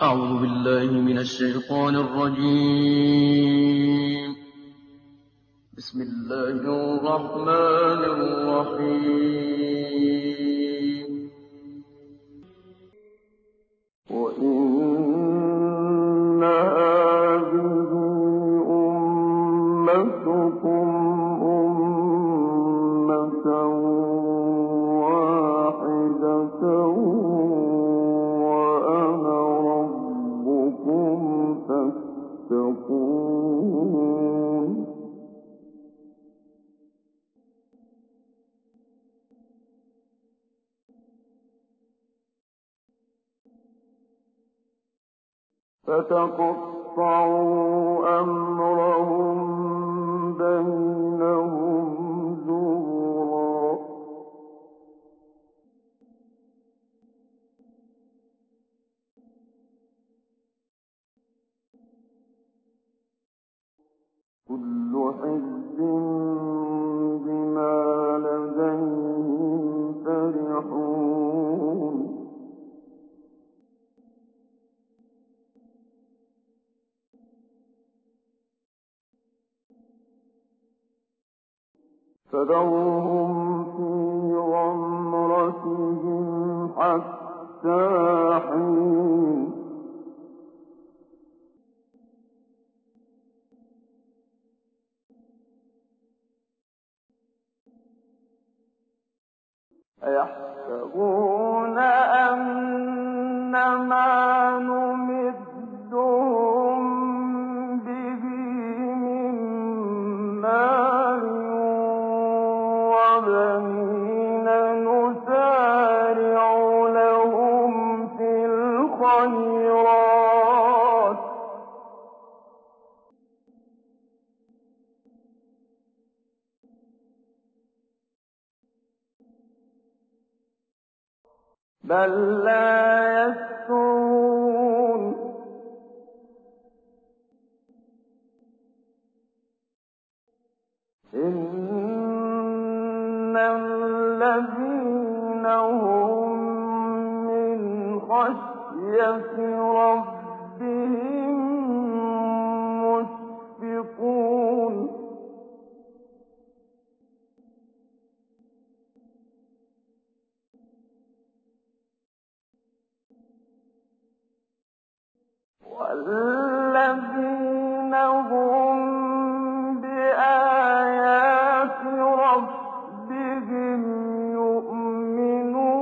أعوذ بالله من الشيطان الرجيم. بسم الله الرحمن الرحيم. وإن هذه أمتكم أمة فتقطعوا أمرهم فذرهم في غمرتهم حتى حين. أيحسبون بل لا يشعرون إن الذين هم من خشية ربهم والذين هم بآيات ربهم يؤمنون.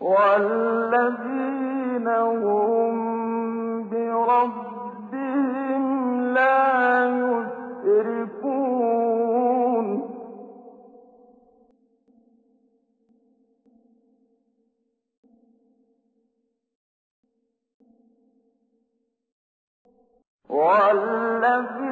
والذين هم والذين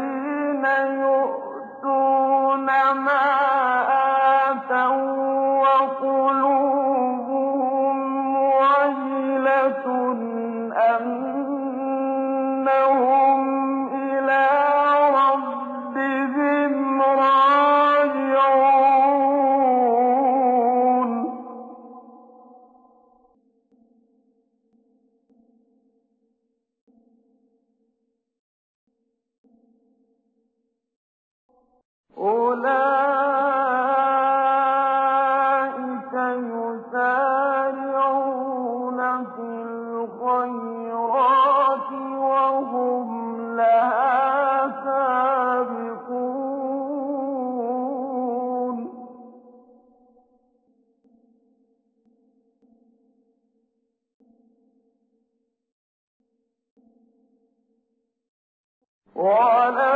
ولا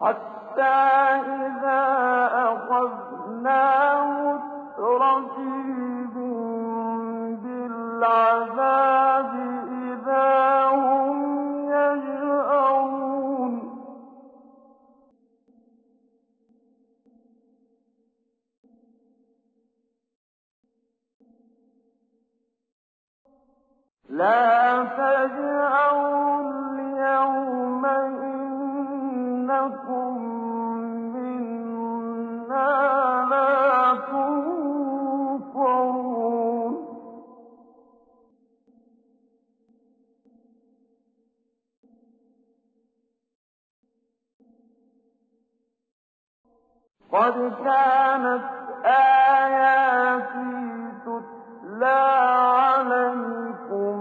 حَتَّىٰ إِذَا أَخَذْنَا مُتْرَفِيهِم بِالْعَذَابِ إِذَا هُمْ يَجْأَرُونَ. لَا تَجْأَرُوا قَدْ كَانَتْ آيَاتِي تُتْلَىٰ عَلَيْكُمْ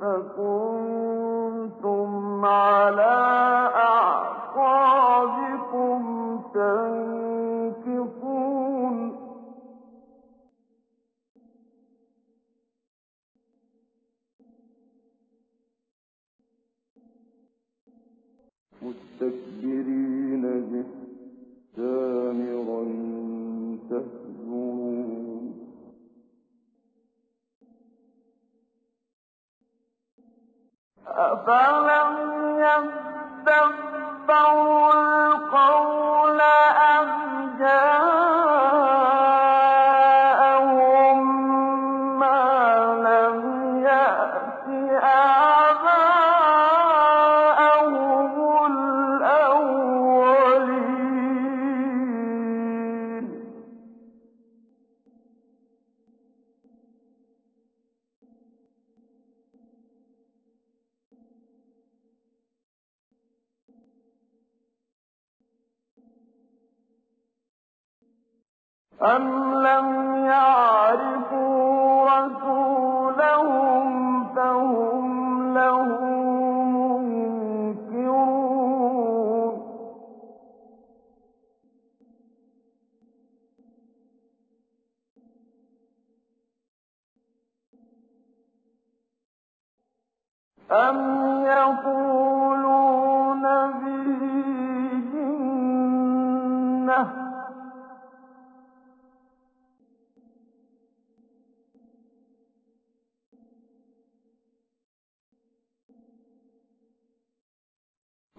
فَكُنتُمْ عَلَىٰ أَمْ لَمْ يَعْرِفُوا رَسُولَهُمْ فَهُمْ لَهُ مُنكِرُونَ أَمْ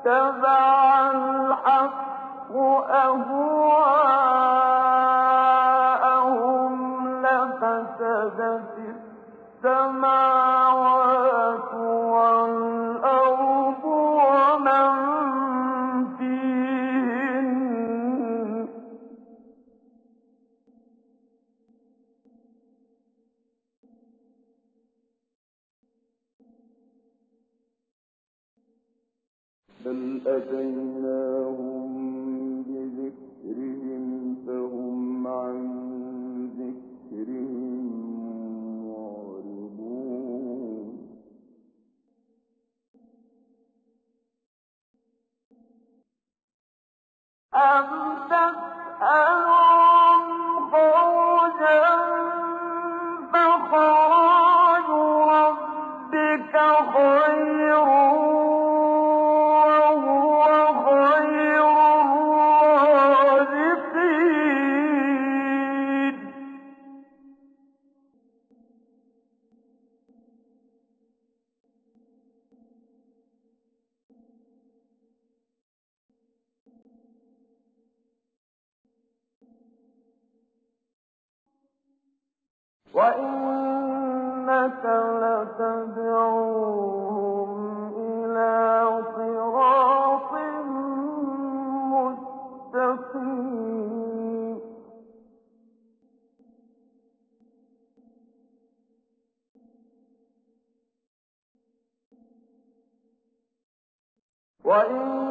اتَّبَعَ الْحَقُّ أَهْوَاءَهُمْ لَفَسَدَتِ السَّمَاوَاتُ بَلْ أَتَيْنَاهُم بِذِكْرِهِمْ وَإِنَّكَ لَتَدْعُوهُمْ إِلَىٰ صِرَاطٍ مُّسْتَقِيمٍ وَإِنَّ